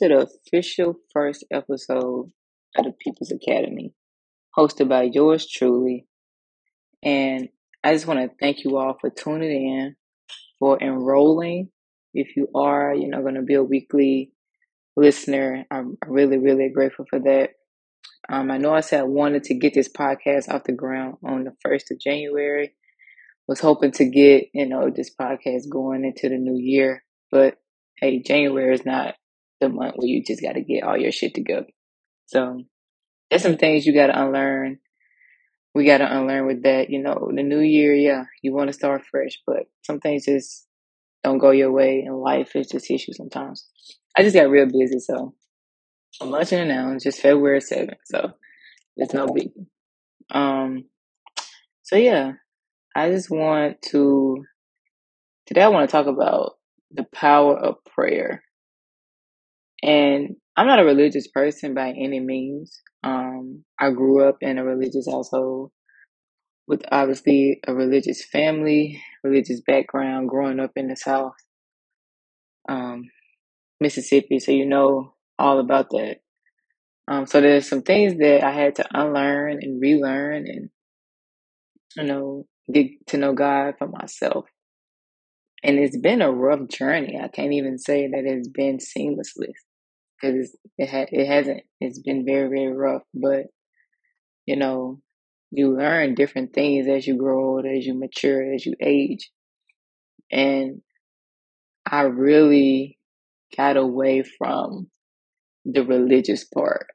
to the official first episode of the People's Academy, hosted by yours truly. And I just want to thank you all for tuning in, for enrolling. If you are, you know, going to be a weekly listener, I'm really, really grateful for that. Um, I know I said I wanted to get this podcast off the ground on the 1st of January. Was hoping to get, you know, this podcast going into the new year. But hey, January is not the month where you just got to get all your shit together. So there's some things you got to unlearn. We got to unlearn with that. You know, the new year, yeah, you want to start fresh, but some things just don't go your way in life. It's just issues sometimes. I just got real busy, so I'm launching it now. It's just February 7th, so it's no big. Um, so yeah, I just want to today. I want to talk about the power of prayer, and I'm not a religious person by any means. Um, I grew up in a religious household with obviously a religious family, religious background, growing up in the South, um, Mississippi. So you know all about that. Um, so there's some things that I had to unlearn and relearn and, you know, get to know God for myself. And it's been a rough journey. I can't even say that it's been seamlessly because it ha- it hasn't. It's been very very rough. But you know, you learn different things as you grow older, as you mature, as you age, and I really got away from the religious part.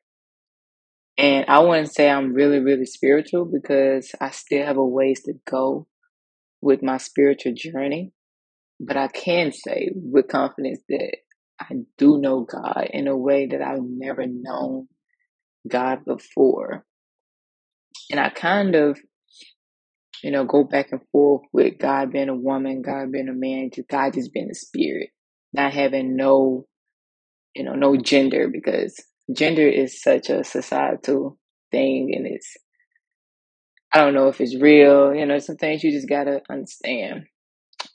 And I wouldn't say I'm really, really spiritual because I still have a ways to go with my spiritual journey. But I can say with confidence that I do know God in a way that I've never known God before. And I kind of, you know, go back and forth with God being a woman, God being a man, just God just being a spirit, not having no, you know, no gender because gender is such a societal thing and it's I don't know if it's real, you know, some things you just gotta understand.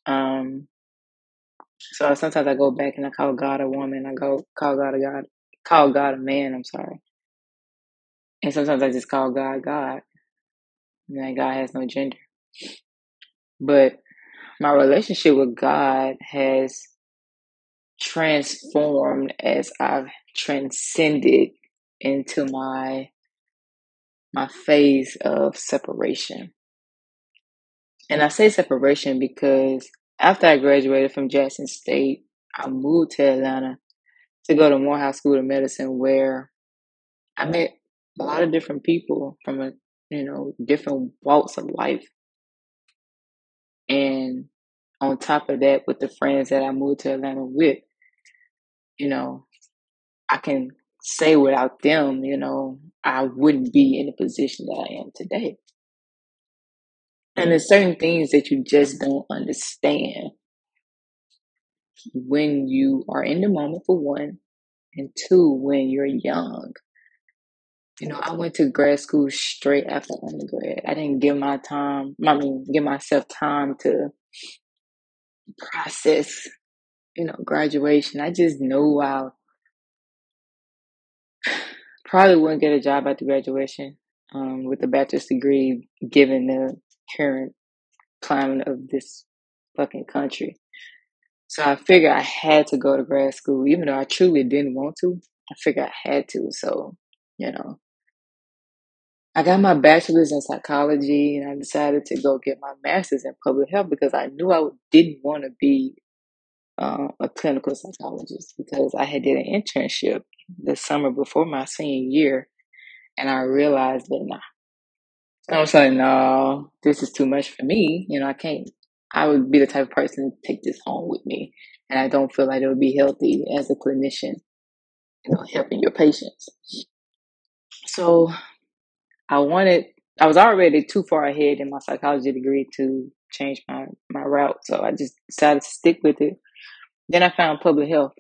Um so sometimes I go back and I call God a woman, I go call God a God call God a man, I'm sorry. And sometimes I just call God God. And God has no gender. But my relationship with God has transformed as I've transcended into my my phase of separation. And I say separation because after I graduated from Jackson State, I moved to Atlanta to go to Morehouse School of Medicine where I met a lot of different people from a you know different walks of life. And on top of that, with the friends that I moved to Atlanta with, you know, I can say without them, you know, I wouldn't be in the position that I am today. And there's certain things that you just don't understand when you are in the moment for one, and two, when you're young. You know, I went to grad school straight after undergrad. I didn't give my time, I mean, give myself time to process, you know, graduation. I just knew I probably wouldn't get a job after graduation um, with a bachelor's degree, given the current climate of this fucking country. So I figured I had to go to grad school, even though I truly didn't want to. I figured I had to. So, you know, I got my bachelor's in psychology and I decided to go get my master's in public health because I knew I didn't want to be uh, a clinical psychologist because I had did an internship the summer before my senior year and I realized that nah. I was like, no, this is too much for me. You know, I can't, I would be the type of person to take this home with me. And I don't feel like it would be healthy as a clinician, you know, helping your patients. So I wanted, I was already too far ahead in my psychology degree to change my, my route. So I just decided to stick with it. Then I found public health.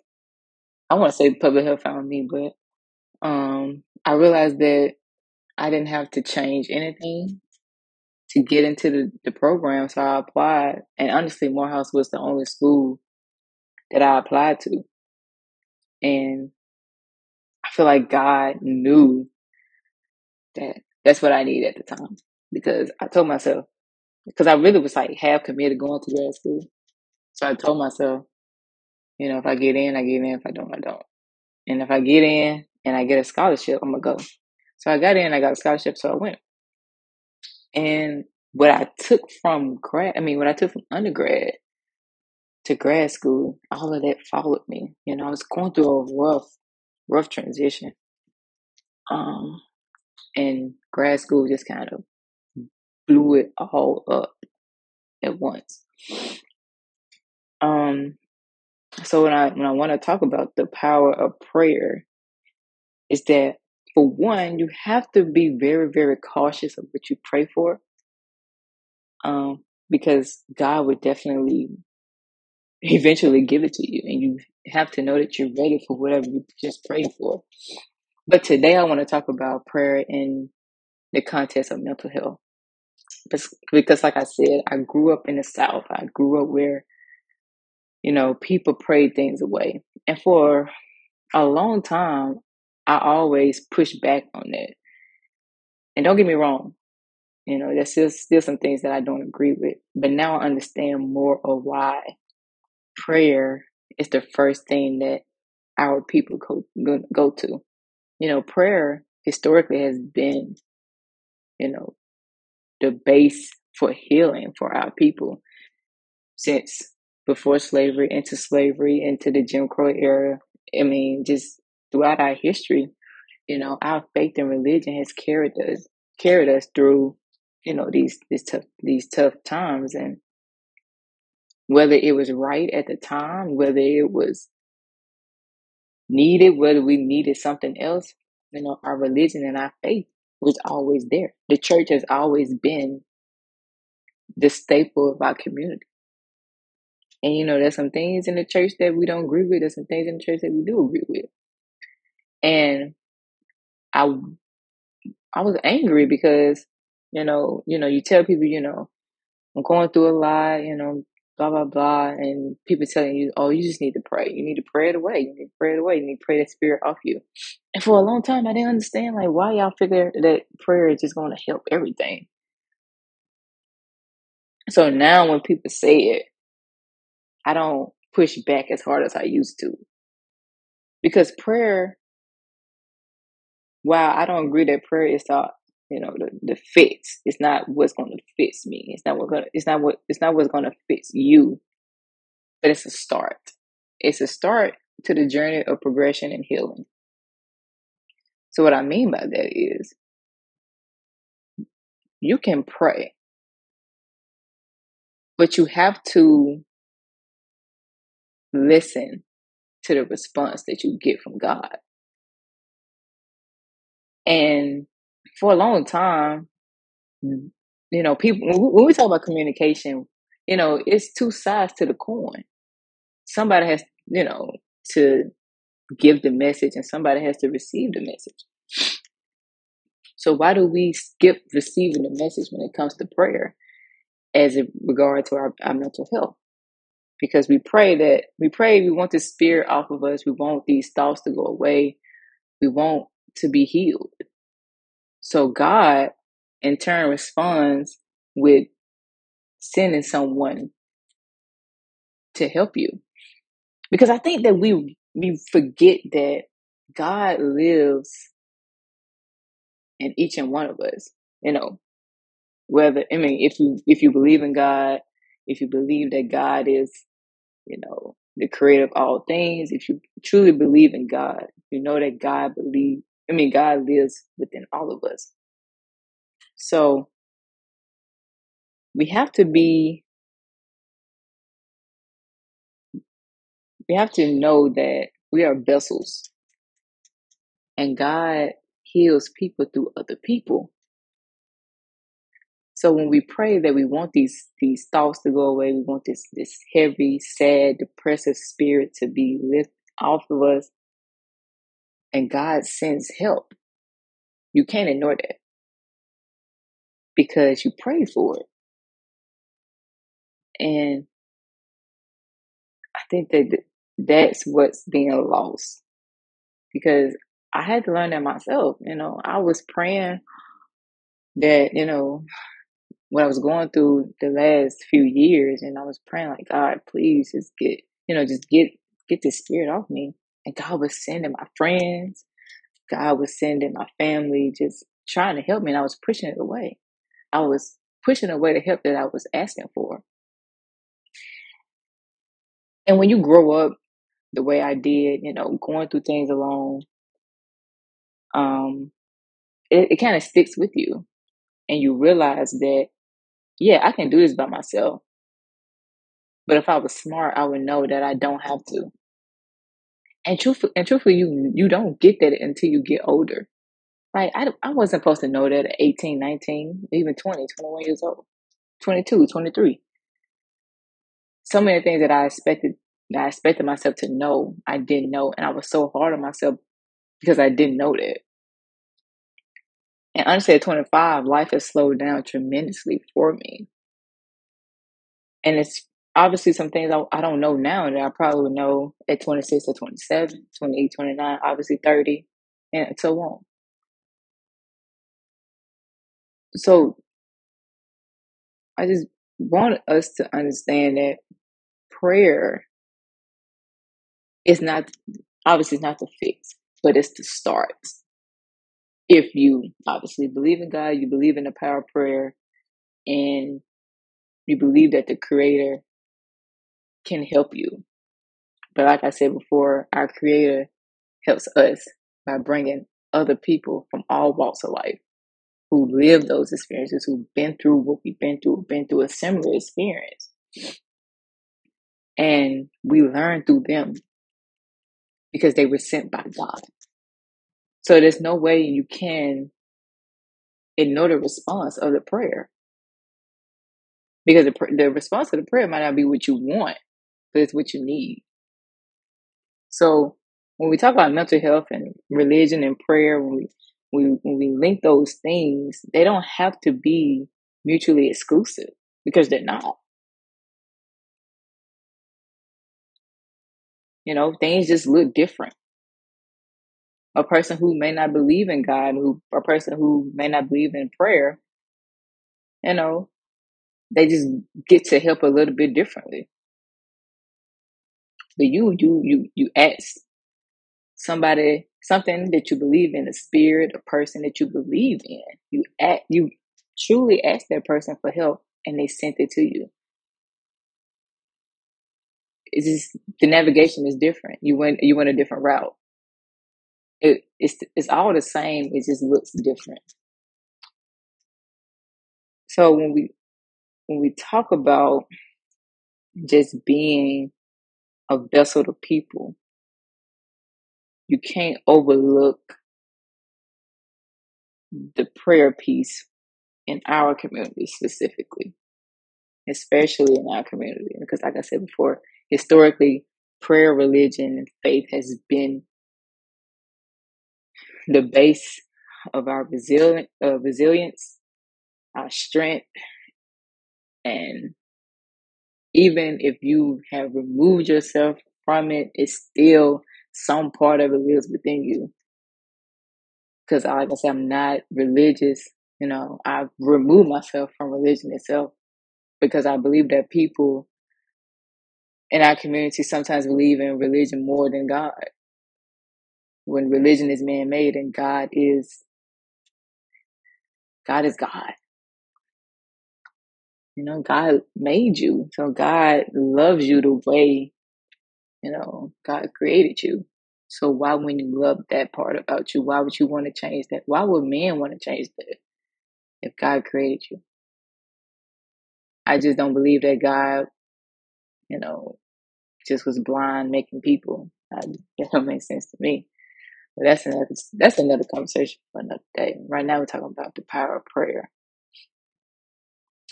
I want to say public health found me, but um, I realized that I didn't have to change anything to get into the, the program. So I applied. And honestly, Morehouse was the only school that I applied to. And I feel like God knew that that's what I needed at the time because I told myself because I really was like half committed going to grad school. So I told myself, you know, if I get in, I get in. If I don't, I don't. And if I get in and I get a scholarship, I'm gonna go. So I got in, I got a scholarship, so I went. And what I took from grad, I mean, what I took from undergrad to grad school, all of that followed me. You know, I was going through a rough, rough transition. Um, and grad school just kind of blew it all up at once. Um, so when I when I want to talk about the power of prayer, is that for one, you have to be very very cautious of what you pray for, um, because God would definitely eventually give it to you, and you have to know that you're ready for whatever you just prayed for. But today, I want to talk about prayer in the context of mental health, because, like I said, I grew up in the South. I grew up where you know people prayed things away, and for a long time, I always push back on that. And don't get me wrong, you know, there's still still some things that I don't agree with, but now I understand more of why prayer is the first thing that our people go, go, go to. You know, prayer historically has been, you know, the base for healing for our people since before slavery, into slavery, into the Jim Crow era. I mean, just throughout our history, you know, our faith and religion has carried us carried us through, you know, these these tough these tough times and whether it was right at the time, whether it was needed, whether we needed something else, you know, our religion and our faith was always there. The church has always been the staple of our community. And you know, there's some things in the church that we don't agree with. There's some things in the church that we do agree with. And I I was angry because, you know, you know, you tell people, you know, I'm going through a lot, you know, blah blah blah, and people telling you, oh, you just need to pray. You need to pray it away. You need to pray it away. You need to pray that spirit off you. And for a long time, I didn't understand like why y'all figure that prayer is just going to help everything. So now when people say it, I don't push back as hard as I used to. Because prayer, while I don't agree that prayer is the you know the, the fix, it's not what's going to fix me. It's not what gonna. It's not what. It's not what's going to fix you. But it's a start. It's a start to the journey of progression and healing. So what I mean by that is, you can pray, but you have to listen to the response that you get from God. And for a long time, you know, people, when we talk about communication, you know, it's two sides to the coin. Somebody has, you know, to give the message and somebody has to receive the message. So why do we skip receiving the message when it comes to prayer as in regard to our, our mental health? because we pray that we pray we want the spirit off of us we want these thoughts to go away we want to be healed. So god in turn responds with sending someone to help you. Because i think that we we forget that god lives in each and one of us you know. Whether i mean if you if you believe in god if you believe that god is you know, the creator of all things, if you truly believe in God, you know that God believe I mean God lives within all of us. So we have to be we have to know that we are vessels and God heals people through other people. So when we pray that we want these these thoughts to go away, we want this this heavy, sad, depressive spirit to be lifted off of us, and God sends help. You can't ignore that because you pray for it. And I think that that's what's being lost because I had to learn that myself. You know, I was praying that, you know, what I was going through the last few years, and I was praying like, God, please just get, you know, just get get this spirit off me. And God was sending my friends, God was sending my family, just trying to help me, and I was pushing it away. I was pushing away the help that I was asking for. And when you grow up the way I did, you know, going through things alone, um, it, it kind of sticks with you. And you realize that, yeah, I can do this by myself. But if I was smart, I would know that I don't have to. And truthfully, and truthfully, you you don't get that until you get older. Like I, I wasn't supposed to know that at 18, 19, even 20, 21 years old, 22, 23. So many things that I expected that I expected myself to know, I didn't know, and I was so hard on myself because I didn't know that. And honestly, at 25, life has slowed down tremendously for me. And it's obviously some things I, I don't know now that I probably would know at 26 or 27, 28, 29, obviously 30, and so on. So I just want us to understand that prayer is not, obviously, it's not the fix, but it's the start. If you obviously believe in God, you believe in the power of prayer, and you believe that the Creator can help you. But like I said before, our Creator helps us by bringing other people from all walks of life who live those experiences, who've been through what we've been through, been through a similar experience. And we learn through them because they were sent by God. So there's no way you can ignore the response of the prayer. Because the, the response to the prayer might not be what you want, but it's what you need. So when we talk about mental health and religion and prayer, when we, we when we link those things, they don't have to be mutually exclusive because they're not. You know, things just look different. A person who may not believe in God, who a person who may not believe in prayer, you know, they just get to help a little bit differently. But you, you, you, you ask somebody something that you believe in, a spirit, a person that you believe in. You act, you truly ask that person for help, and they sent it to you. It's just the navigation is different. You went, you went a different route. It, it's it's all the same. It just looks different. So when we when we talk about just being a vessel to people, you can't overlook the prayer piece in our community specifically, especially in our community. Because, like I said before, historically, prayer, religion, and faith has been the base of our uh, resilience, our strength, and even if you have removed yourself from it, it's still some part of it lives within you. Because, like I said, I'm not religious. You know, I've removed myself from religion itself because I believe that people in our community sometimes believe in religion more than God. When religion is man made and God is God is God. You know, God made you. So God loves you the way, you know, God created you. So why wouldn't you love that part about you? Why would you want to change that? Why would men want to change that if God created you? I just don't believe that God, you know, just was blind making people. That don't make sense to me. But that's another that's another conversation for another day. Right now we're talking about the power of prayer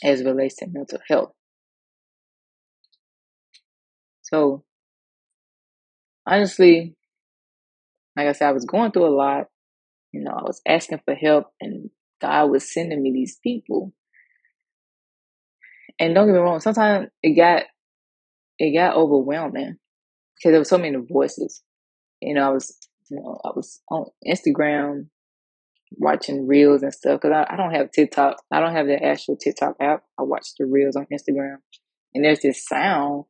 as relates to mental health. So honestly, like I said, I was going through a lot. You know, I was asking for help and God was sending me these people. And don't get me wrong, sometimes it got it got overwhelming because there were so many voices. You know, I was You know, I was on Instagram watching reels and stuff because I, I don't have TikTok. I don't have the actual TikTok app. I watch the reels on Instagram, and there's this sound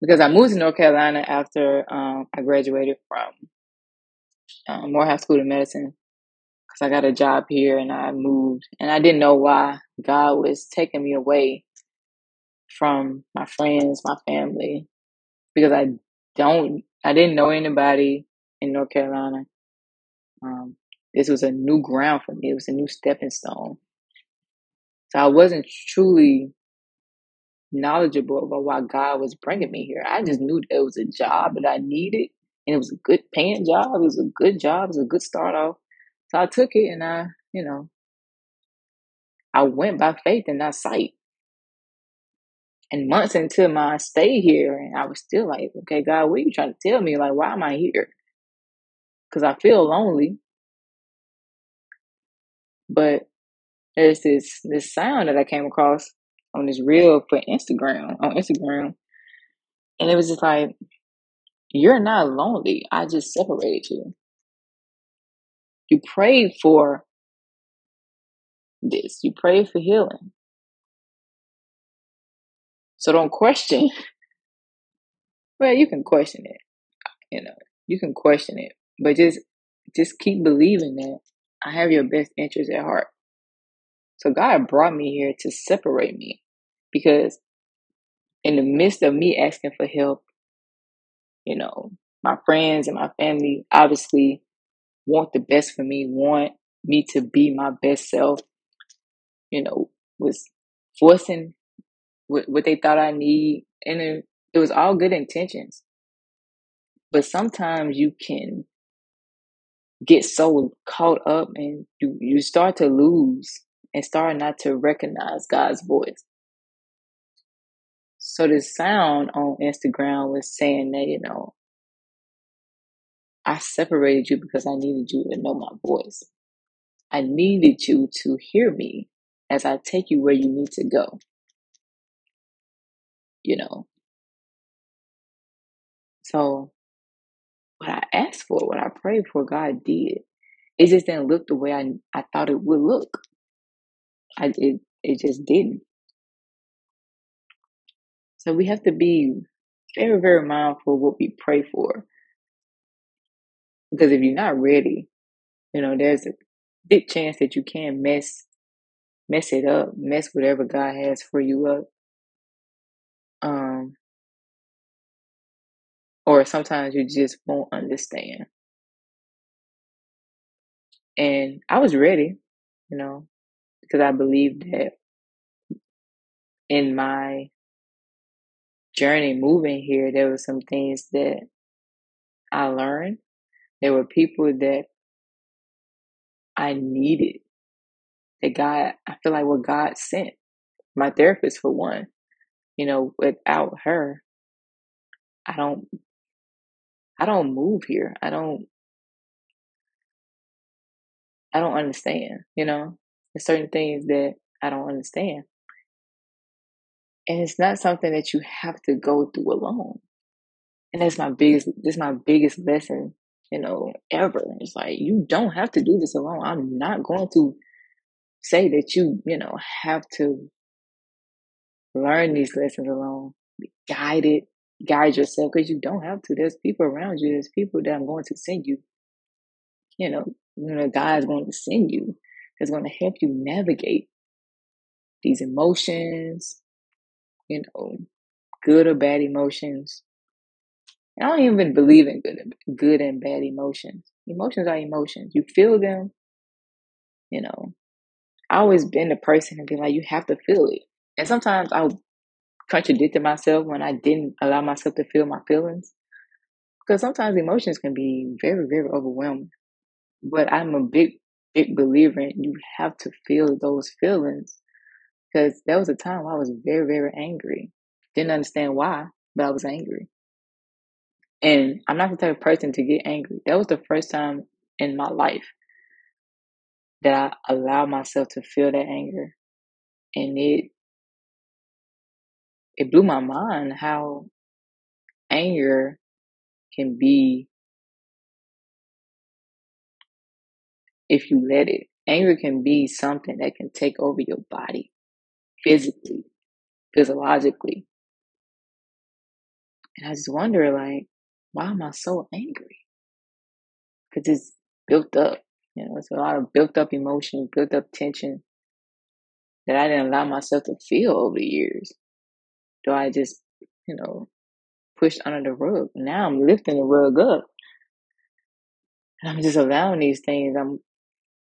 because I moved to North Carolina after um, I graduated from um, Morehouse School of Medicine because I got a job here and I moved, and I didn't know why God was taking me away from my friends, my family, because I don't, I didn't know anybody in North Carolina. Um, this was a new ground for me. It was a new stepping stone. So I wasn't truly knowledgeable about why God was bringing me here. I just knew it was a job that I needed and it was a good paying job. It was a good job. It was a good start off. So I took it and I, you know, I went by faith and not sight. And months into my stay here, and I was still like, okay, God, what are you trying to tell me? Like, why am I here? Because I feel lonely. But there's this this sound that I came across on this reel for Instagram on Instagram, and it was just like, you're not lonely. I just separated you. You prayed for this. You prayed for healing. So don't question. Well, you can question it. You know, you can question it, but just just keep believing that I have your best interest at heart. So God brought me here to separate me because in the midst of me asking for help, you know, my friends and my family obviously want the best for me, want me to be my best self, you know, was forcing what, what they thought I need. And it, it was all good intentions. But sometimes you can get so caught up and you, you start to lose and start not to recognize God's voice. So the sound on Instagram was saying that, you know, I separated you because I needed you to know my voice. I needed you to hear me as I take you where you need to go. You know. So what I asked for, what I prayed for, God did. It just didn't look the way I I thought it would look. I it it just didn't. So we have to be very, very mindful of what we pray for. Because if you're not ready, you know, there's a big chance that you can mess mess it up, mess whatever God has for you up. Um or sometimes you just won't understand. And I was ready, you know, because I believed that in my journey moving here, there were some things that I learned. There were people that I needed that God, I feel like what God sent. My therapist, for one, you know, without her, I don't, I don't move here. I don't, I don't understand, you know, there's certain things that I don't understand. And it's not something that you have to go through alone. And that's my biggest, this is my biggest lesson, you know, ever. It's like, you don't have to do this alone. I'm not going to say that you, you know, have to learn these lessons alone. Be guided, guide yourself because you don't have to. There's people around you. There's people that I'm going to send you. You know, you know, God is going to send you. That's going to help you navigate these emotions. You know, good or bad emotions. I don't even believe in good, good and bad emotions. Emotions are emotions. You feel them. You know, I always been the person to be like, you have to feel it. And sometimes I contradicted myself when I didn't allow myself to feel my feelings. Because sometimes emotions can be very, very overwhelming. But I'm a big, big believer in you have to feel those feelings. Because there was a time I was very, very angry. Didn't understand why, but I was angry. And I'm not the type of person to get angry. That was the first time in my life that I allowed myself to feel that anger. And it it blew my mind how anger can be if you let it. Anger can be something that can take over your body physically, physiologically. And I just wonder, like, why am I so angry? Because it's built up. You know, it's a lot of built up emotion, built up tension that I didn't allow myself to feel over the years. Do I just, you know, pushed under the rug? Now I'm lifting the rug up. And I'm just allowing these things. I'm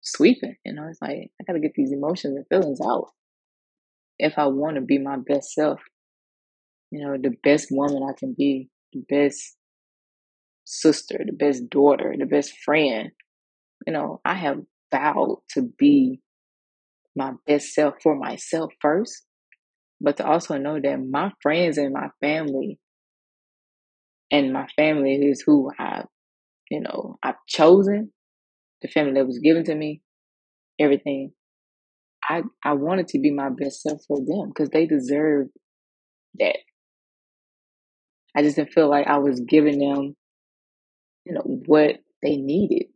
sweeping. You know, it's like I gotta get these emotions and feelings out if I want to be my best self. You know, the best woman I can be, the best sister, the best daughter, the best friend. You know, I have vowed to be my best self for myself first, but to also know that my friends and my family and my family is who I, you know, I've chosen, the family that was given to me, everything. I I wanted to be my best self for them because they deserve that. I just didn't feel like I was giving them, you know, what they needed.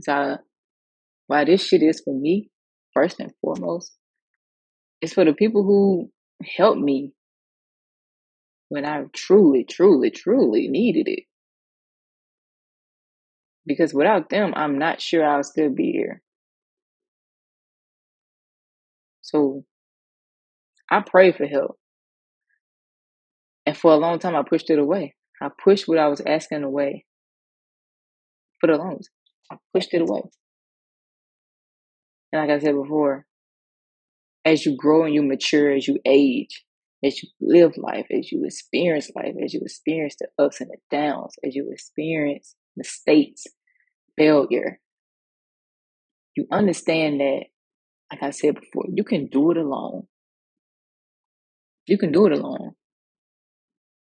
So why this shit is for me, first and foremost, it's for the people who helped me when I truly, truly, truly needed it. Because without them, I'm not sure I'll still be here. So I pray for help. And for a long time, I pushed it away. I pushed what I was asking away for the longest. I pushed it away. And like I said before, as you grow and you mature, as you age, as you live life, as you experience life, as you experience the ups and the downs, as you experience mistakes, failure, you understand that, like I said before, you can do it alone. You can do it alone.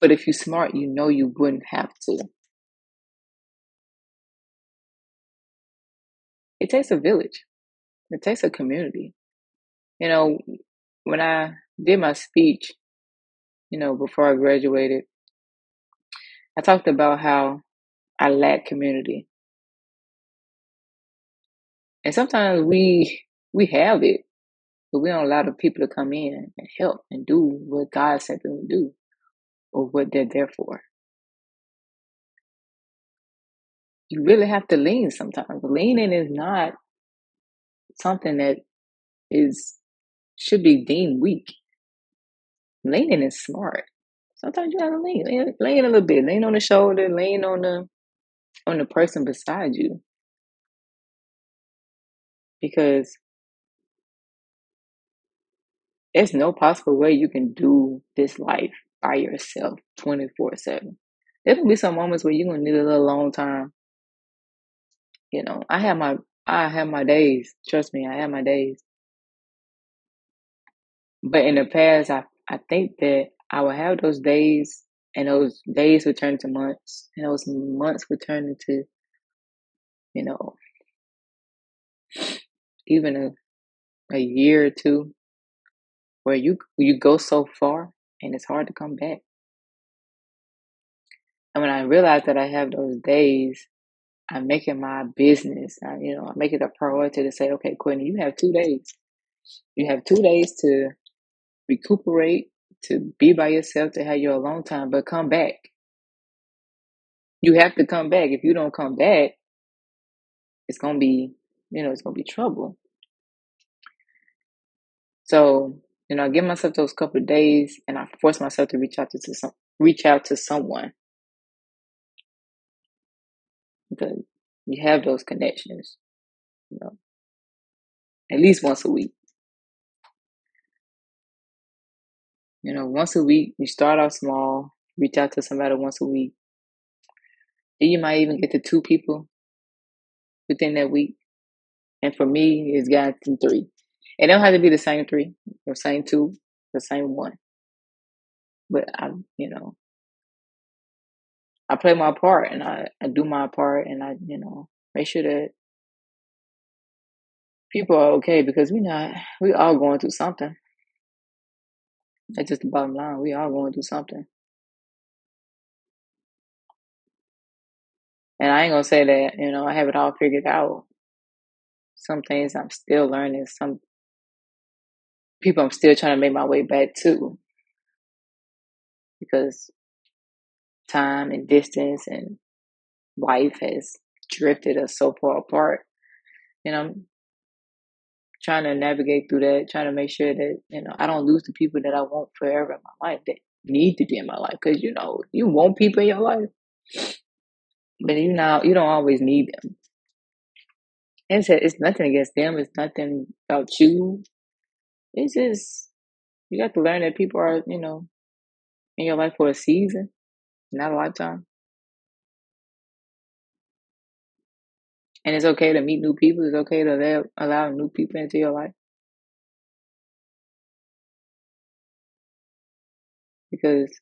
But if you're smart, you know you wouldn't have to. It takes a village. It takes a community. You know, when I did my speech, you know, before I graduated, I talked about how I lack community. And sometimes we we have it, but we don't allow the people to come in and help and do what God sent them to do or what they're there for. You really have to lean sometimes. Leaning is not something that is should be deemed weak. Leaning is smart. Sometimes you gotta lean, lean, lean a little bit, lean on the shoulder, lean on the on the person beside you, because there's no possible way you can do this life by yourself 24 7. There's gonna be some moments where you're gonna need a little long time. You know, I have my I have my days. Trust me, I have my days. But in the past I I think that I would have those days and those days would turn into months and those months would turn into, you know, even a a year or two where you you go so far and it's hard to come back. And when I realize that I have those days, I make it my business. I, you know, I make it a priority to say, okay, Courtney, you have two days. You have two days to recuperate, to be by yourself, to have your alone time, but come back. You have to come back. If you don't come back, it's gonna be, you know, it's gonna be trouble. So, you know, I give myself those couple days and I force myself to reach out to, to some reach out to someone. Because you have those connections, you know, at least once a week. You know, once a week, you start off small, reach out to somebody once a week. Then you might even get to two people within that week. And for me, it's gotten to three. It don't have to be the same three, or same two, the same one. But I, you know, I play my part and I, I do my part and I, you know, make sure that people are okay because we not we all going through something. That's just the bottom line. We all going through something. And I ain't gonna say that, you know, I have it all figured out. Some things I'm still learning. Some people I'm still trying to make my way back to. Because time and distance and life has drifted us so far apart. And I'm trying to navigate through that, trying to make sure that, you know, I don't lose the people that I want forever in my life that need to be in my life. Cause you know, you want people in your life. But you know, you don't always need them. And it's, it's nothing against them. It's nothing about you. It's just you got to learn that people are, you know, in your life for a season, not a lifetime. And it's okay to meet new people. It's okay to allow, allow new people into your life. Because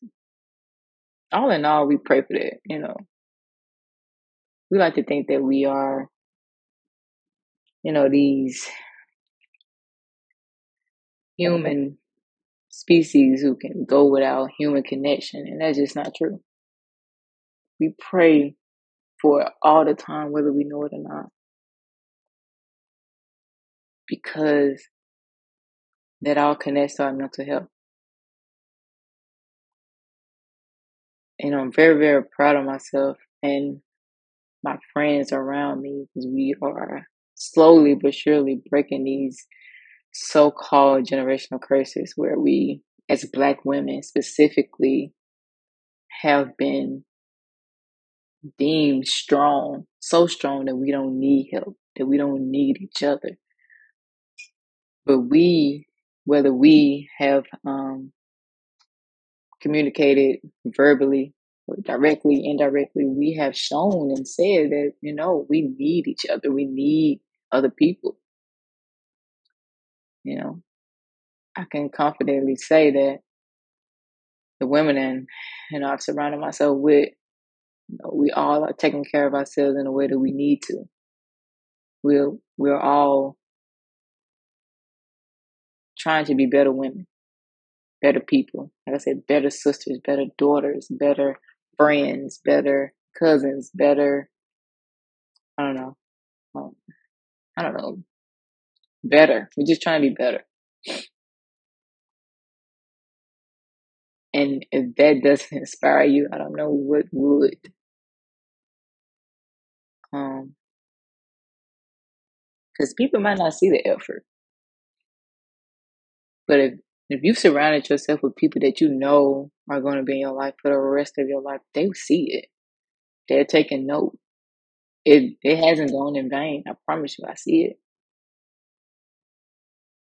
all in all, we pray for that, you know. We like to think that we are, you know, these human species who can go without human connection, and that's just not true. We pray for all the time, whether we know it or not, because that all connects to our mental health. And I'm very, very proud of myself and my friends around me because we are slowly but surely breaking these so called generational curses where we, as Black women specifically, have been deemed strong, so strong that we don't need help, that we don't need each other. But we, whether we have um, communicated verbally directly, indirectly, we have shown and said that, you know, we need each other. We need other people. You know, I can confidently say that the women and you know I've surrounded myself with, you know, we all are taking care of ourselves in a way that we need to. We're we're all trying to be better women, better people. Like I said, better sisters, better daughters, better friends, better cousins, better. I don't know. Um, I don't know. Better. We're just trying to be better. And if that doesn't inspire you, I don't know what would. Um, because people might not see the effort, but if if you surrounded yourself with people that you know are going to be in your life for the rest of your life, they see it. They're taking note. It it hasn't gone in vain. I promise you, I see it.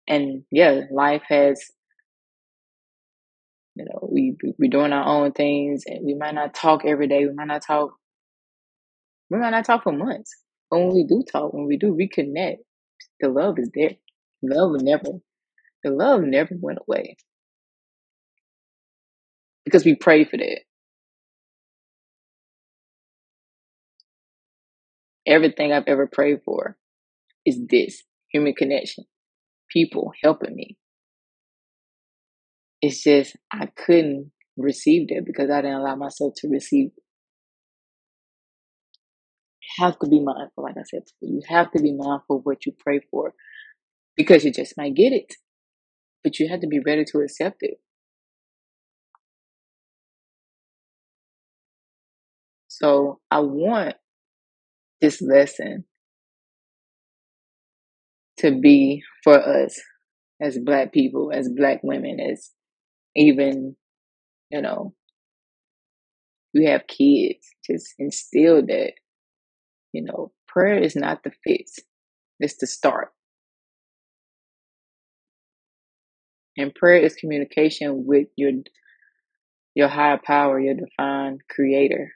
And yeah, life has you know, we we doing our own things, and we might not talk every day. We might not talk. We might not talk for months. But when we do talk, when we do reconnect, the love is there. Love never. The love never went away because we pray for that. Everything I've ever prayed for is this human connection, people helping me. It's just I couldn't receive that because I didn't allow myself to receive. Have to be mindful, like I said, you have to be mindful of what you pray for because you just might get it, but you have to be ready to accept it. So I want this lesson to be for us as black people, as black women, as even, you know, you have kids, just instill that, you know, prayer is not the fix. It's the start. And prayer is communication with your your higher power, your divine creator.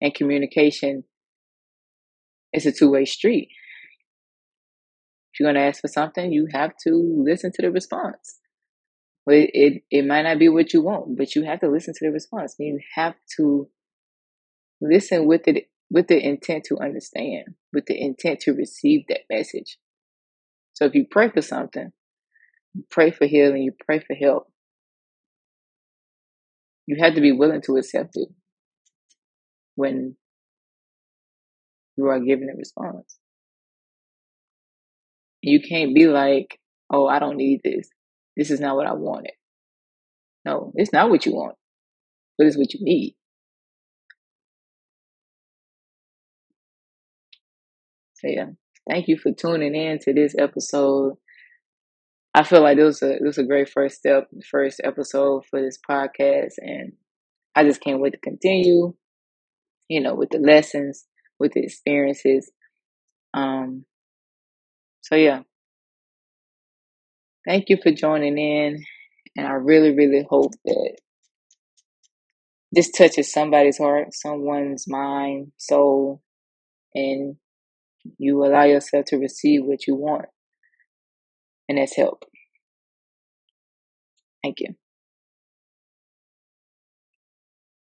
And communication is a two-way street. If you're going to ask for something, you have to listen to the response. It, it, it might not be what you want, but you have to listen to the response. You have to listen with it with the intent to understand, with the intent to receive that message. So if you pray for something, you pray for healing, you pray for help, you have to be willing to accept it when you are given a response. You can't be like, oh, I don't need this. This is not what I wanted. No, it's not what you want, but it's what you need. Yeah, thank you for tuning in to this episode. I feel like this was a this was a great first step, first episode for this podcast, and I just can't wait to continue. You know, with the lessons, with the experiences. Um. So yeah, thank you for joining in, and I really, really hope that this touches somebody's heart, someone's mind, soul, and you allow yourself to receive what you want. And that's help. Thank you.